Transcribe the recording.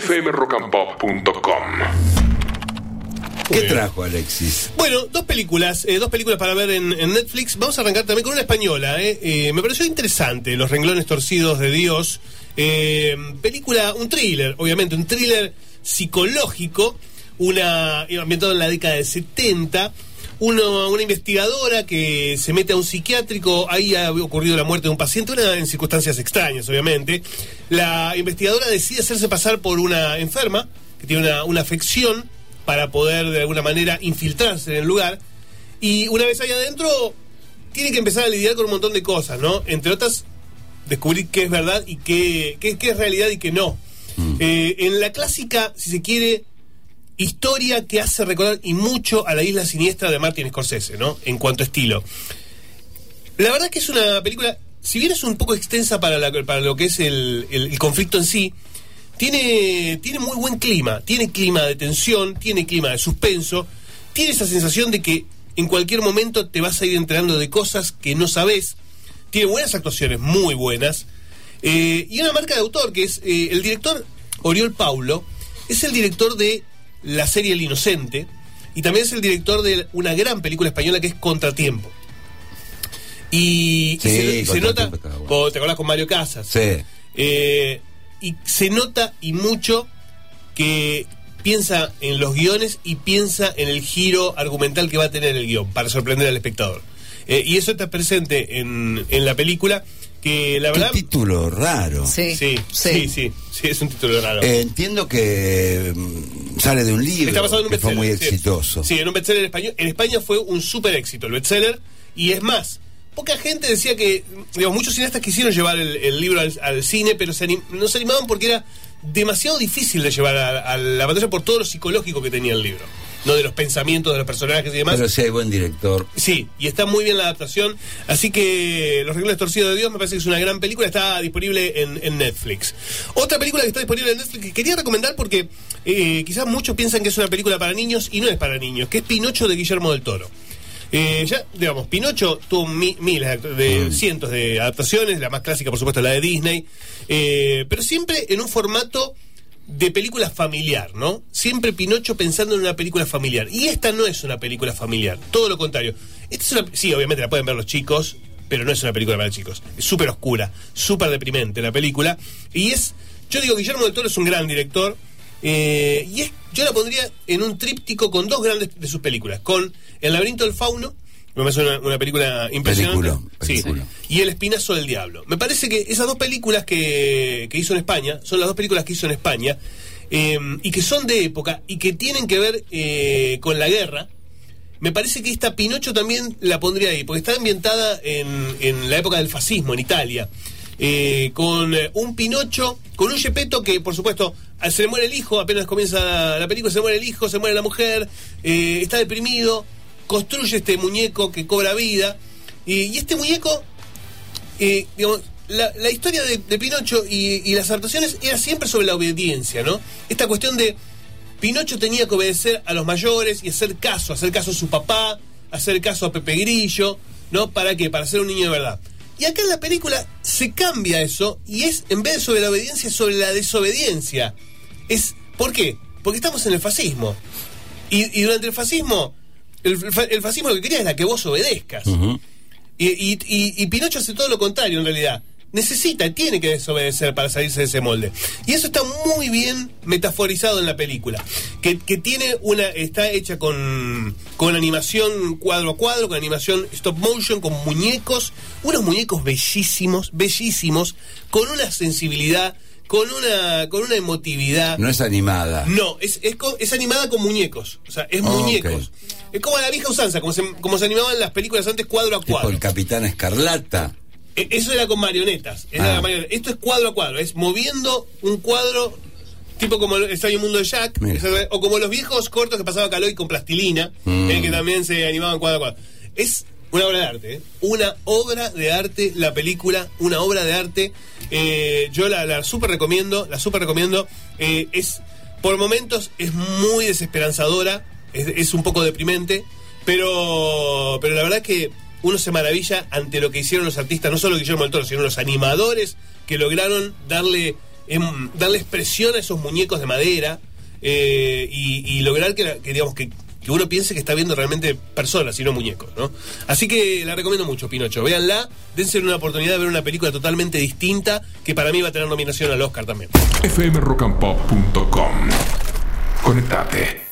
fmrockandpop.com. ¿Qué trajo Alexis? Bueno, dos películas, eh, dos películas para ver en, en Netflix. Vamos a arrancar también con una española. eh. Eh, me pareció interesante, Los renglones torcidos de Dios. Eh, película, un thriller, obviamente, un thriller psicológico, una ambientado en la década del 70. Uno- una investigadora que se mete a un psiquiátrico, ahí ha ocurrido la muerte de un paciente, una en circunstancias extrañas, obviamente. La investigadora decide hacerse pasar por una enferma, que tiene una, una afección, para poder de alguna manera infiltrarse en el lugar. Y una vez allá adentro, tiene que empezar a lidiar con un montón de cosas, ¿no? Entre otras, descubrir qué es verdad y qué, qué, qué es realidad y qué no. Eh, en la clásica, si se quiere, historia que hace recordar y mucho a la isla siniestra de Martin Scorsese, ¿no? En cuanto a estilo. La verdad que es una película, si bien es un poco extensa para, lo que es el conflicto en sí, tiene, tiene muy buen clima, tiene clima de tensión, tiene clima de suspenso, tiene esa sensación de que en cualquier momento te vas a ir enterando de cosas que no sabes, tiene buenas actuaciones, muy buenas, eh, y una marca de autor que es eh, el director Oriol Paulo, es el director de la serie El Inocente, y también es el director de una gran película española que es Contratiempo. Y, y Sí, se, se nota, con- ¿te acordás con Mario Casas? Sí. Eh, y se nota y mucho que piensa en los guiones y piensa en el giro argumental que va a tener el guion para sorprender al espectador. Eh, y eso está presente en, en la película, que la verdad... título raro. Sí, Sí, sí, sí, sí, es un título raro. Eh, entiendo que mm, sale de un libro Está basado en un que fue muy exitoso. Sí, en un bestseller en español. En España fue un súper éxito el bestseller. Y es más, poca gente decía que, digamos, muchos cineastas quisieron llevar el, el libro al, al cine, pero se anim- no se animaban porque era demasiado difícil de llevar a, a la pantalla por todo lo psicológico que tenía el libro. No de los pensamientos de los personajes y demás. Pero si hay buen director. Sí, y está muy bien la adaptación. Así que Los Reglos Torcidos de Dios me parece que es una gran película. Está disponible en, en Netflix. Otra película que está disponible en Netflix que quería recomendar porque eh, quizás muchos piensan que es una película para niños y no es para niños, que es Pinocho de Guillermo del Toro. Eh, ya, digamos, Pinocho tuvo mi- miles de, de cientos de adaptaciones, la más clásica, por supuesto, la de Disney, eh, pero siempre en un formato de película familiar, ¿no? Siempre Pinocho pensando en una película familiar. Y esta no es una película familiar, todo lo contrario. Esta es una, sí, obviamente la pueden ver los chicos, pero no es una película para chicos. Es súper oscura, súper deprimente la película. Y es, yo digo, Guillermo del Toro es un gran director. eh, y es, yo la pondría en un tríptico con dos grandes de sus películas, con El laberinto del fauno, me parece una, una película impresionante. Sí. película. Y El espinazo del diablo. Me parece que esas dos películas que, que hizo en España, son las dos películas que hizo en España, eh, y que son de época y que tienen que ver eh, con la guerra. Me parece que esta Pinocho también la pondría ahí, porque está ambientada en, en la época del fascismo en Italia. Eh, con eh, un Pinocho, con un Gepetto que, por supuesto, se le muere el hijo, apenas comienza la, la película, se le muere el hijo, se muere la mujer, eh, está deprimido, construye este muñeco que cobra vida. y- este muñeco eh, la, historia de, Pinocho y, las adaptaciones era siempre sobre la obediencia, ¿no? Esta cuestión de Pinocho tenía que obedecer a los mayores y hacer caso, hacer caso a su papá, hacer caso a Pepe Grillo, ¿no? ¿Para qué? Para ser un niño de verdad. Y acá en la película se cambia eso y es, en vez de sobre la obediencia, sobre la desobediencia. Es, ¿Por qué? Porque estamos en el fascismo. Y durante el fascismo, el, el fascismo lo que quería es la que vos obedezcas. Y, y- y- y Pinocho hace todo lo contrario en realidad. Necesita, tiene que desobedecer para salirse de ese molde. Y eso está muy bien metaforizado en la película. Que, que tiene una. está hecha con, con animación cuadro a cuadro, con animación stop motion, con muñecos. Unos muñecos bellísimos, bellísimos, con una sensibilidad, con una, con una emotividad. No es animada. No, es, es, es animada con muñecos. O sea, es Ah, muñecos. Es como la vieja usanza, como se, como se animaban las películas antes cuadro a Tipo cuadro. el Capitán Escarlata. E- Eso era con marionetas. era Ah. la marioneta. Esto es cuadro a cuadro. Es moviendo un cuadro tipo como el extraño mundo de Jack. Mira. O como los viejos cortos que pasaba Caloy con plastilina. Mm. eh, que también se animaban cuadro a cuadro. Es una obra de arte. ¿eh? Una obra de arte la película. Una obra de arte. Eh, yo la, la super recomiendo. La super recomiendo. Eh, es por momentos es muy desesperanzadora. Es, un poco deprimente. Pero, pero la verdad que uno se maravilla ante lo que hicieron los artistas, no solo Guillermo del Toro, sino los animadores que lograron darle em, darle expresión a esos muñecos de madera eh, y, lograr que, que, digamos que, que uno piense que está viendo realmente personas y no muñecos, ¿no? Así que la recomiendo mucho, Pinocho. Véanla, dense una oportunidad de ver una película totalmente distinta que para mí va a tener nominación al Oscar también. fmrockandpop.com. Conectate.